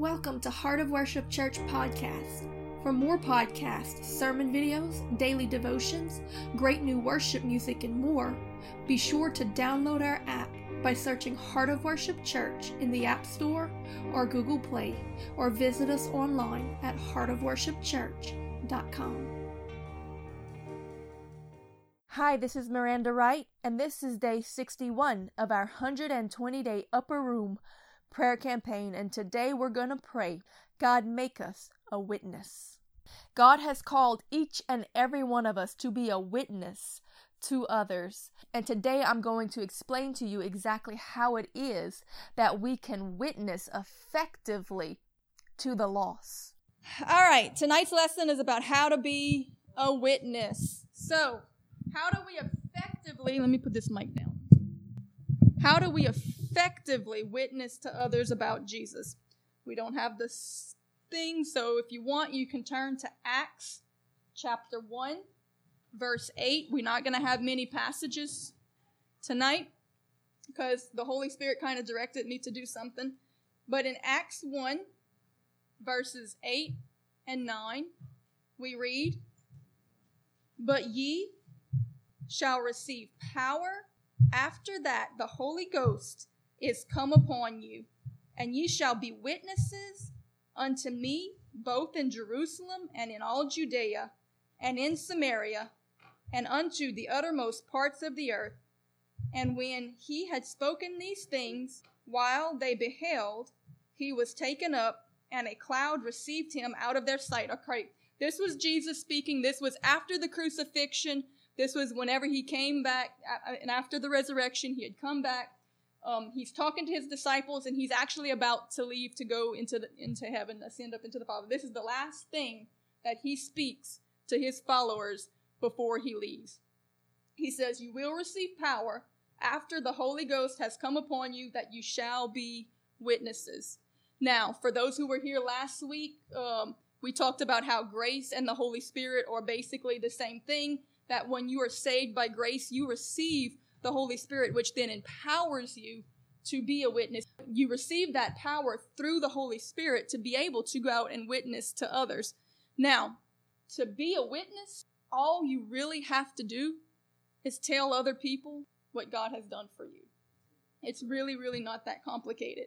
Welcome to Heart of Worship Church podcast. For more podcasts, sermon videos, daily devotions, great new worship music, and more, be sure to download our app by searching Heart of Worship Church in the App Store or Google Play, or visit us online at heartofworshipchurch.com. Hi, this is Miranda Wright, and this is day 61 of our 120 day Upper Room prayer campaign. And today we're going to pray God, make us a witness. God has called each and every one of us to be a witness to others. And today I'm going to explain to you exactly how it is that we can witness effectively to the loss. All right, tonight's lesson is about how to be a witness. So, how do we effectively, let me put this mic down. How do we effectively witness to others about Jesus? We don't have this thing, so if you want, you can turn to Acts chapter 1, verse 8. We're not going to have many passages tonight because the Holy Spirit kind of directed me to do something. But in Acts 1, verses 8 and 9, we read, But ye shall receive power after that the Holy Ghost is come upon you, and ye shall be witnesses unto me both in Jerusalem and in all Judea and in Samaria and unto the uttermost parts of the earth. And when he had spoken these things, while they beheld, he was taken up, and a cloud received him out of their sight. Okay, this was Jesus speaking. This was after the crucifixion. This was whenever he came back, and after the resurrection, he had come back. Um, he's talking to his disciples, and he's actually about to leave to go into the, into heaven, ascend up into the Father. This is the last thing that he speaks to his followers before he leaves. He says, "You will receive power after the Holy Ghost has come upon you, that you shall be witnesses." Now, for those who were here last week, um, we talked about how grace and the Holy Spirit are basically the same thing that when you are saved by grace, you receive the Holy Spirit, which then empowers you to be a witness. You receive that power through the Holy Spirit to be able to go out and witness to others. Now, to be a witness, all you really have to do is tell other people what God has done for you. It's really, really not that complicated.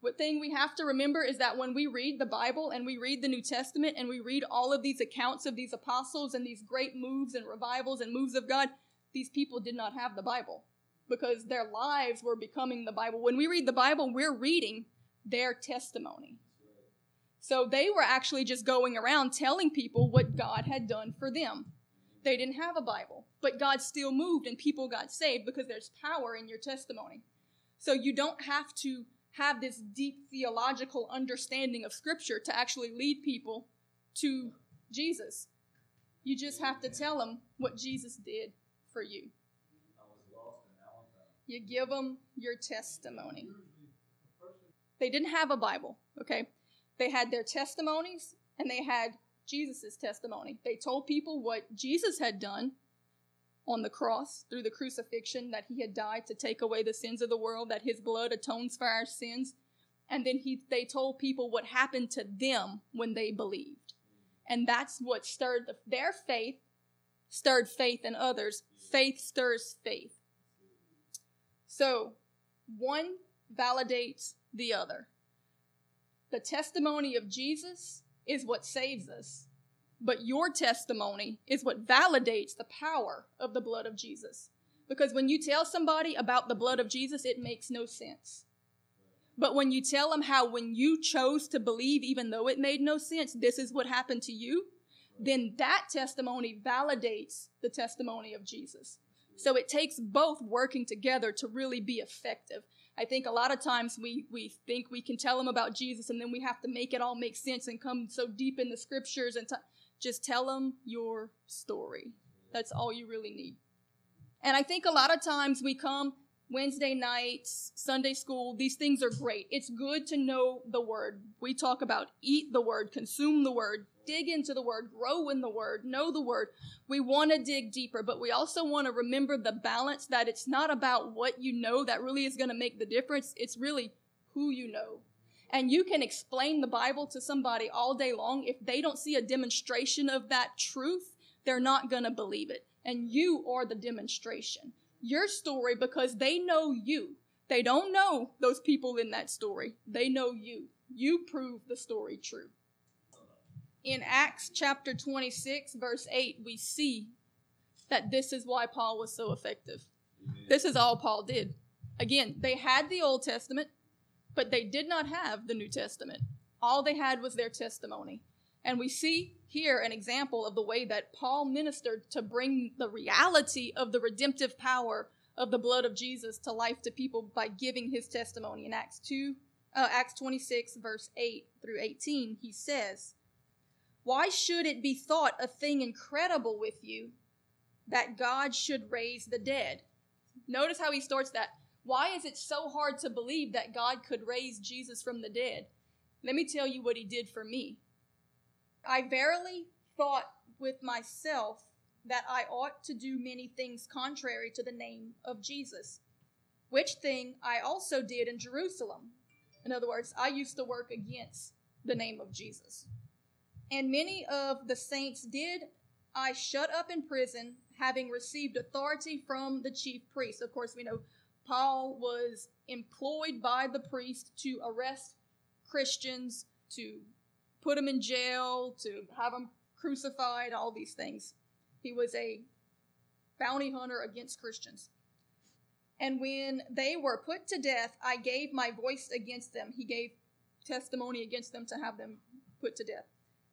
What thing we have to remember is that when we read the Bible and we read the New Testament and we read all of these accounts of these apostles and these great moves and revivals and moves of God, these people did not have the Bible because their lives were becoming the Bible. When we read the Bible, we're reading their testimony. So they were actually just going around telling people what God had done for them. They didn't have a Bible, but God still moved and people got saved because there's power in your testimony. So you don't have to have this deep theological understanding of Scripture to actually lead people to Jesus. You just have to tell them what Jesus did for you. You give them your testimony. They didn't have a Bible, okay? They had their testimonies and they had Jesus' testimony. They told people what Jesus had done on the cross through the crucifixion, that he had died to take away the sins of the world, that his blood atones for our sins. And then he, they told people what happened to them when they believed. And that's what stirred the, their faith, stirred faith in others. Faith stirs faith. So, one validates the other. The testimony of Jesus is what saves us but your testimony is what validates the power of the blood of Jesus. Because when you tell somebody about the blood of Jesus, it makes no sense. But when you tell them how when you chose to believe, even though it made no sense, this is what happened to you, then that testimony validates the testimony of Jesus. So it takes both working together to really be effective. I think a lot of times we, we think we can tell them about Jesus and then we have to make it all make sense and come so deep in the scriptures and t- just tell them your story. That's all you really need. And I think a lot of times we come Wednesday nights, Sunday school, these things are great. It's good to know the word. We talk about eat the word, consume the word, dig into the word, grow in the word, know the word. We want to dig deeper, but we also want to remember the balance that it's not about what you know that really is going to make the difference. It's really who you know. And you can explain the Bible to somebody all day long. If they don't see a demonstration of that truth, they're not going to believe it. And you are the demonstration. Your story, because they know you. They don't know those people in that story. They know you. You prove the story true. In Acts chapter 26, verse 8, we see that this is why Paul was so effective. This is all Paul did. Again, they had the Old Testament, but they did not have the New Testament. All they had was their testimony. And we see here an example of the way that Paul ministered to bring the reality of the redemptive power of the blood of Jesus to life to people by giving his testimony. In Acts 2, uh, Acts 26, verse 8 through 18, he says, Why should it be thought a thing incredible with you that God should raise the dead? Notice how he starts that. Why is it so hard to believe that God could raise Jesus from the dead? Let me tell you what he did for me. I verily thought with myself that I ought to do many things contrary to the name of Jesus, which thing I also did in Jerusalem. In other words, I used to work against the name of Jesus. And many of the saints did I shut up in prison, having received authority from the chief priest. Of course, we know Paul was employed by the priest to arrest Christians, to put them in jail, to have them crucified, all these things. He was a bounty hunter against Christians. And when they were put to death, I gave my voice against them. He gave testimony against them to have them put to death.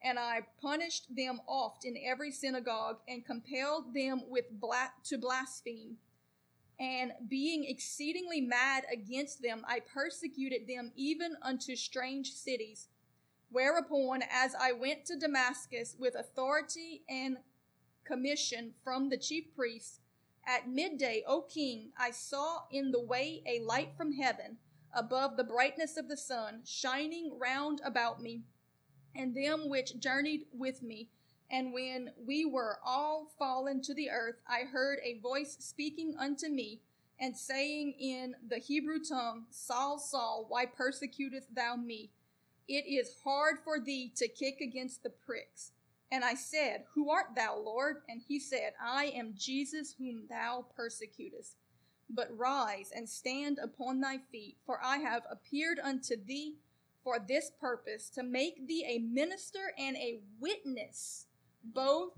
And I punished them oft in every synagogue and compelled them with bla- to blaspheme. And being exceedingly mad against them, I persecuted them even unto strange cities. Whereupon, as I went to Damascus with authority and commission from the chief priests, at midday, O king, I saw in the way a light from heaven, above the brightness of the sun, shining round about me, and them which journeyed with me. And when we were all fallen to the earth, I heard a voice speaking unto me, and saying in the Hebrew tongue, Saul, Saul, why persecutest thou me? It is hard for thee to kick against the pricks. And I said, Who art thou, Lord? And he said, I am Jesus whom thou persecutest. But rise and stand upon thy feet, for I have appeared unto thee for this purpose, to make thee a minister and a witness, both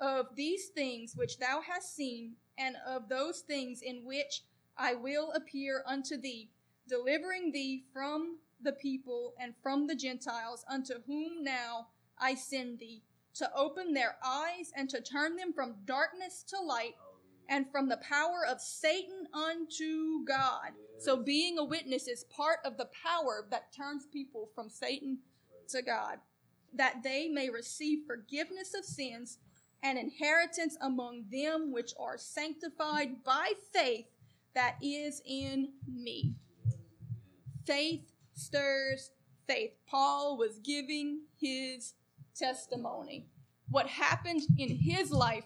of these things which thou hast seen, and of those things in which I will appear unto thee, delivering thee from the people and from the Gentiles, unto whom now I send thee, to open their eyes and to turn them from darkness to light and from the power of Satan unto God. So being a witness is part of the power that turns people from Satan to God, that they may receive forgiveness of sins and inheritance among them which are sanctified by faith that is in me. Faith stirs faith. Paul was giving his testimony. What happened in his life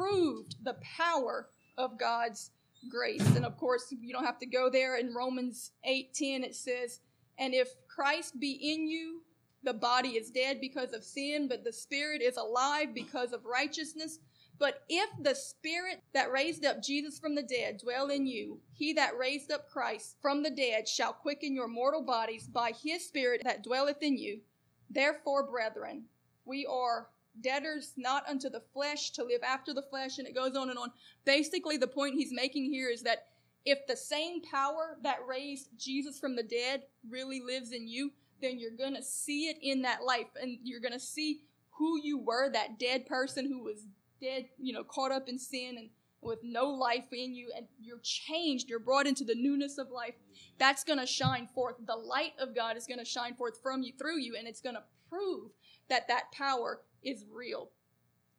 proved the power of God's grace. And of course, you don't have to go there. In Romans 8:10 it says, "And if Christ be in you, the body is dead because of sin, but the spirit is alive because of righteousness." But if the spirit that raised up Jesus from the dead dwell in you, he that raised up Christ from the dead shall quicken your mortal bodies by his spirit that dwelleth in you. Therefore, brethren, we are debtors not unto the flesh to live after the flesh, and it goes on and on. Basically, the point he's making here is that if the same power that raised Jesus from the dead really lives in you, then you're going to see it in that life, and you're going to see who you were, that dead person who was dead, you know, caught up in sin and with no life in you, and you're changed, you're brought into the newness of life, that's going to shine forth. The light of God is going to shine forth from you, through you, and it's going to prove that that power is real.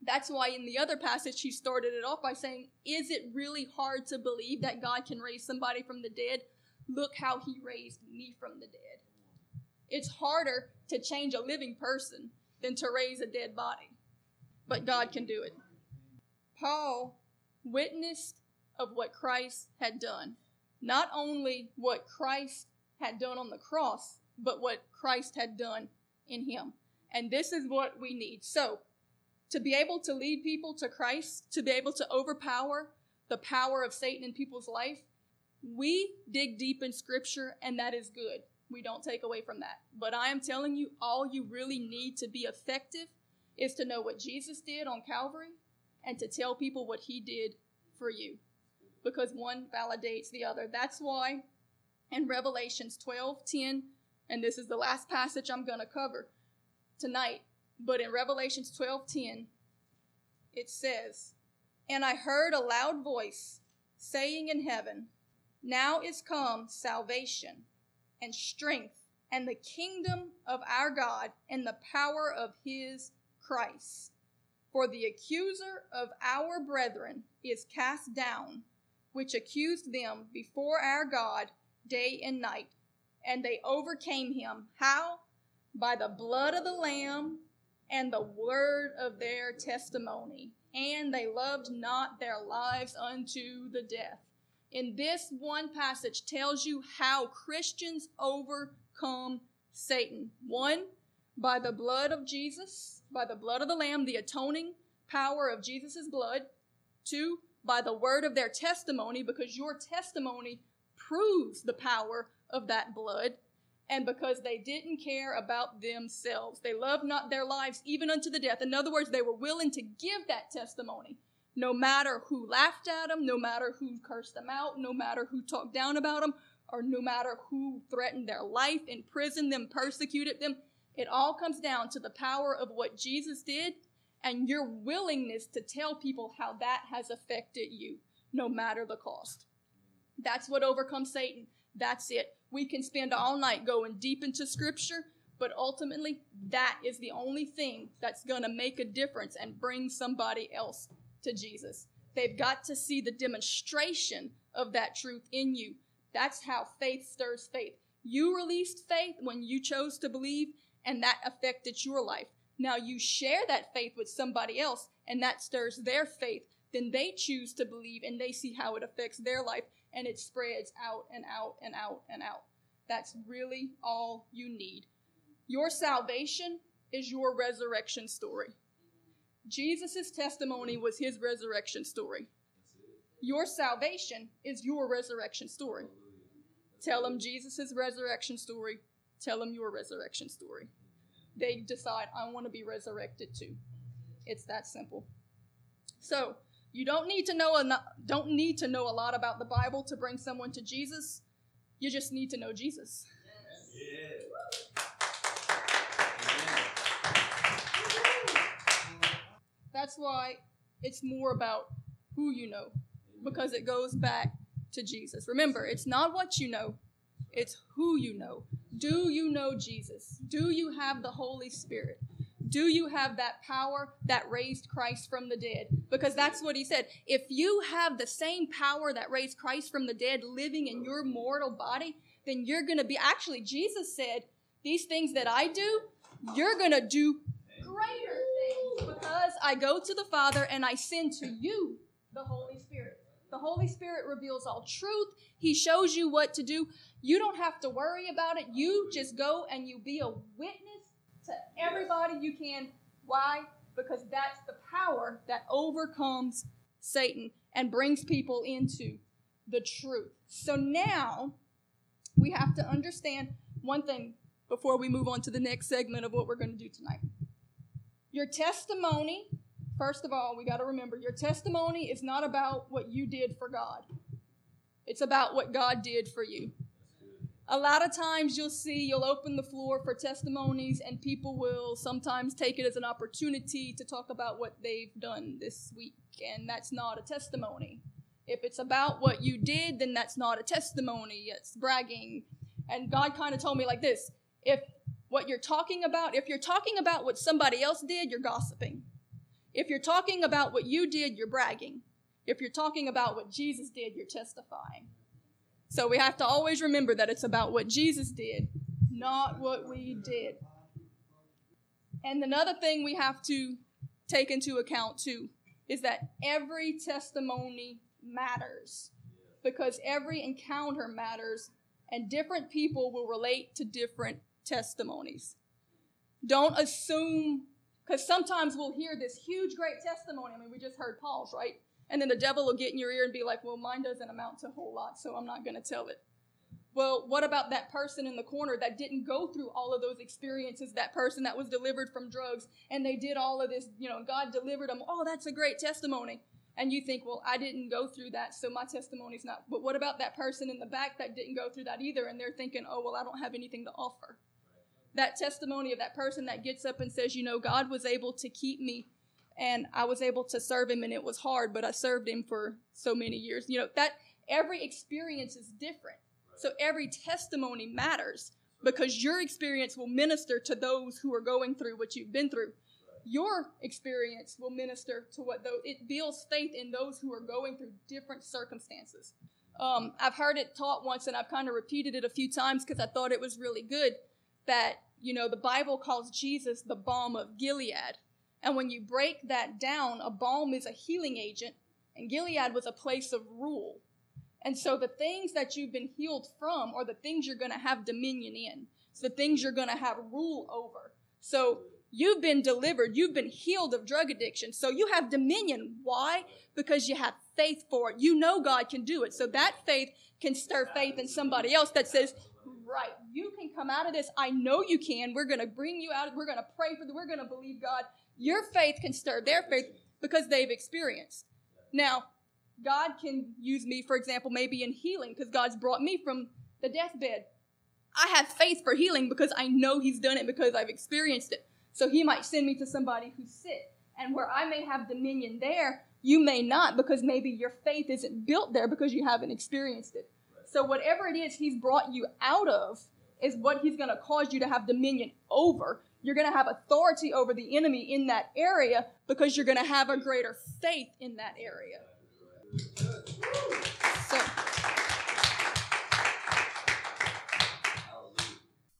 That's why in the other passage he started it off by saying, Is it really hard to believe that God can raise somebody from the dead? Look how he raised me from the dead. It's harder to change a living person than to raise a dead body, but God can do it. Paul witnessed of what Christ had done. Not only what Christ had done on the cross, but what Christ had done in him. And this is what we need. So, to be able to lead people to Christ, to be able to overpower the power of Satan in people's life, we dig deep in scripture and that is good. We don't take away from that. But I am telling you, all you really need to be effective is to know what Jesus did on Calvary and to tell people what he did for you. Because one validates the other. That's why in Revelations 12 10, and this is the last passage I'm going to cover tonight, but in Revelations 12 10, it says, And I heard a loud voice saying in heaven, Now is come salvation and strength and the kingdom of our God and the power of his Christ. For the accuser of our brethren is cast down, which accused them before our God day and night. And they overcame him. How? By the blood of the Lamb and the word of their testimony. And they loved not their lives unto the death. In this one passage tells you how Christians overcome Satan. One, by the blood of Jesus, by the blood of the Lamb, the atoning power of Jesus' blood. Two, by the word of their testimony, because your testimony proves the power of that blood. And because they didn't care about themselves, they loved not their lives even unto the death. In other words, they were willing to give that testimony, no matter who laughed at them, no matter who cursed them out, no matter who talked down about them, or no matter who threatened their life, imprisoned them, persecuted them. It all comes down to the power of what Jesus did and your willingness to tell people how that has affected you, no matter the cost. That's what overcomes Satan. That's it. We can spend all night going deep into scripture, but ultimately, that is the only thing that's going to make a difference and bring somebody else to Jesus. They've got to see the demonstration of that truth in you. That's how faith stirs faith. You released faith when you chose to believe, and that affected your life. Now you share that faith with somebody else, and that stirs their faith. Then they choose to believe, and they see how it affects their life, and it spreads out and out and out and out. That's really all you need. Your salvation is your resurrection story. Jesus' testimony was his resurrection story. Your salvation is your resurrection story. Tell them Jesus' resurrection story. Tell them your resurrection story. They decide, I want to be resurrected too. It's that simple. So, you don't need to know a, don't need to know a lot about the Bible to bring someone to Jesus. You just need to know Jesus. That's why it's more about who you know because it goes back to Jesus. Remember, it's not what you know, it's who you know. Do you know Jesus? Do you have the Holy Spirit? Do you have that power that raised Christ from the dead? Because that's what he said. If you have the same power that raised Christ from the dead living in your mortal body, then you're going to be. Actually, Jesus said, These things that I do, you're going to do greater things because I go to the Father and I send to you the Holy Spirit. The Holy Spirit reveals all truth. He shows you what to do. You don't have to worry about it. You just go and you be a witness to everybody you can. Why? Because that's the power that overcomes Satan and brings people into the truth. So now we have to understand one thing before we move on to the next segment of what we're going to do tonight. Your testimony First of all, we got to remember your testimony is not about what you did for God, it's about what God did for you. A lot of times you'll see, you'll open the floor for testimonies, and people will sometimes take it as an opportunity to talk about what they've done this week, and that's not a testimony. If it's about what you did, then that's not a testimony, it's bragging. And God kind of told me like this if what you're talking about, if you're talking about what somebody else did, you're gossiping. If you're talking about what you did, you're bragging. If you're talking about what Jesus did, you're testifying. So we have to always remember that it's about what Jesus did, not what we did. And another thing we have to take into account too is that every testimony matters because every encounter matters and different people will relate to different testimonies. Don't assume, because sometimes we'll hear this huge, great testimony. I mean, we just heard Paul's, right? And then the devil will get in your ear and be like, well, mine doesn't amount to a whole lot, so I'm not going to tell it. Well, what about that person in the corner that didn't go through all of those experiences? That person that was delivered from drugs and they did all of this, you know, God delivered them. Oh, that's a great testimony. And you think, well, I didn't go through that, so my testimony's not. But what about that person in the back that didn't go through that either? And they're thinking, oh, well, I don't have anything to offer. That testimony of that person that gets up and says, you know, God was able to keep me and I was able to serve him and it was hard, but I served him for so many years. You know, that every experience is different. So every testimony matters because your experience will minister to those who are going through what you've been through. Your experience will minister to what those, it builds faith in those who are going through different circumstances. Um, I've heard it taught once and I've kind of repeated it a few times because I thought it was really good that, you know, the Bible calls Jesus the balm of Gilead. And when you break that down, a balm is a healing agent, and Gilead was a place of rule. And so the things that you've been healed from are the things you're going to have dominion in. It's the things you're going to have rule over. So you've been delivered. You've been healed of drug addiction. So you have dominion. Why? Because you have faith for it. You know God can do it. So that faith can stir faith in somebody else that says, right, you can come out of this. I know you can. We're going to bring you out. We're going to pray for you. We're going to believe God. Your faith can stir their faith because they've experienced. Now, God can use me, for example, maybe in healing, because God's brought me from the deathbed. I have faith for healing because I know He's done it because I've experienced it. So He might send me to somebody who's sick. And where I may have dominion there, you may not because maybe your faith isn't built there because you haven't experienced it. So whatever it is He's brought you out of is what He's going to cause you to have dominion over. You're going to have authority over the enemy in that area because you're going to have a greater faith in that area. So,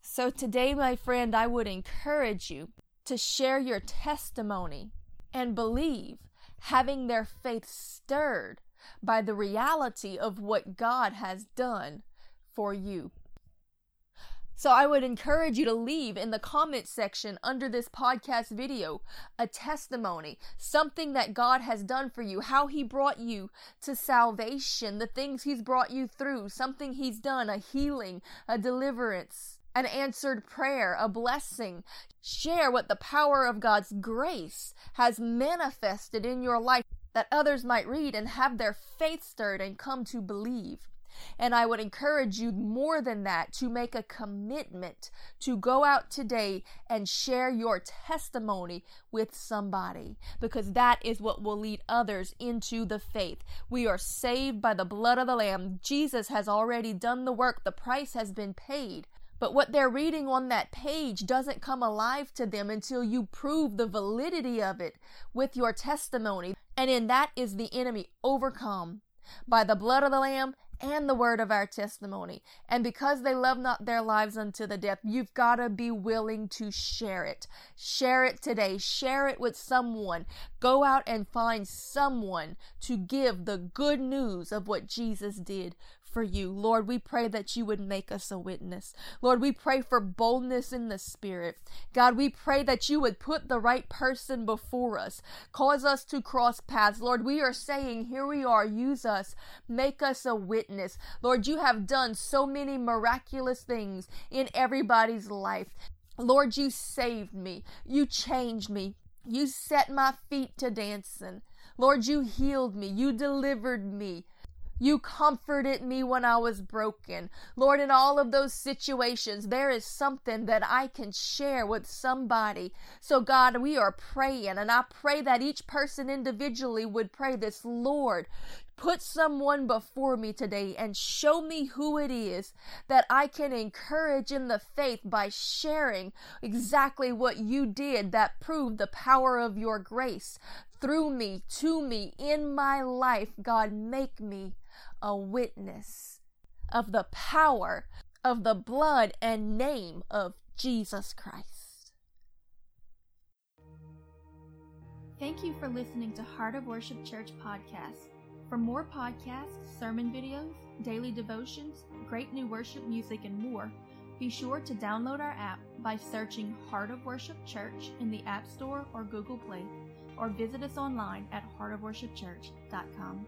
so today, my friend, I would encourage you to share your testimony and believe, having their faith stirred by the reality of what God has done for you. So I would encourage you to leave in the comment section under this podcast video a testimony, something that God has done for you, how he brought you to salvation, the things he's brought you through, something he's done, a healing, a deliverance, an answered prayer, a blessing. Share what the power of God's grace has manifested in your life that others might read and have their faith stirred and come to believe. And I would encourage you more than that to make a commitment to go out today and share your testimony with somebody because that is what will lead others into the faith. We are saved by the blood of the Lamb. Jesus has already done the work, the price has been paid. But what they're reading on that page doesn't come alive to them until you prove the validity of it with your testimony. And in that is the enemy overcome by the blood of the Lamb and the word of our testimony. And because they love not their lives unto the death, you've got to be willing to share it. Share it today. Share it with someone. Go out and find someone to give the good news of what Jesus did for you. Lord, we pray that you would make us a witness. Lord, we pray for boldness in the spirit. God, we pray that you would put the right person before us, cause us to cross paths. Lord, we are saying, here we are, use us, make us a witness. Lord, you have done so many miraculous things in everybody's life. Lord, you saved me. You changed me. You set my feet to dancing. Lord, you healed me. You delivered me. You comforted me when I was broken. Lord, in all of those situations, there is something that I can share with somebody. So, God, we are praying, and I pray that each person individually would pray this Lord, put someone before me today and show me who it is that I can encourage in the faith by sharing exactly what you did that proved the power of your grace through me, to me, in my life. God, make me a witness of the power of the blood and name of Jesus Christ. Thank you for listening to Heart of Worship Church podcast. For more podcasts, sermon videos, daily devotions, great new worship music, and more, Be sure to download our app by searching Heart of Worship Church in the App Store or Google Play, or visit us online at heartofworshipchurch.com.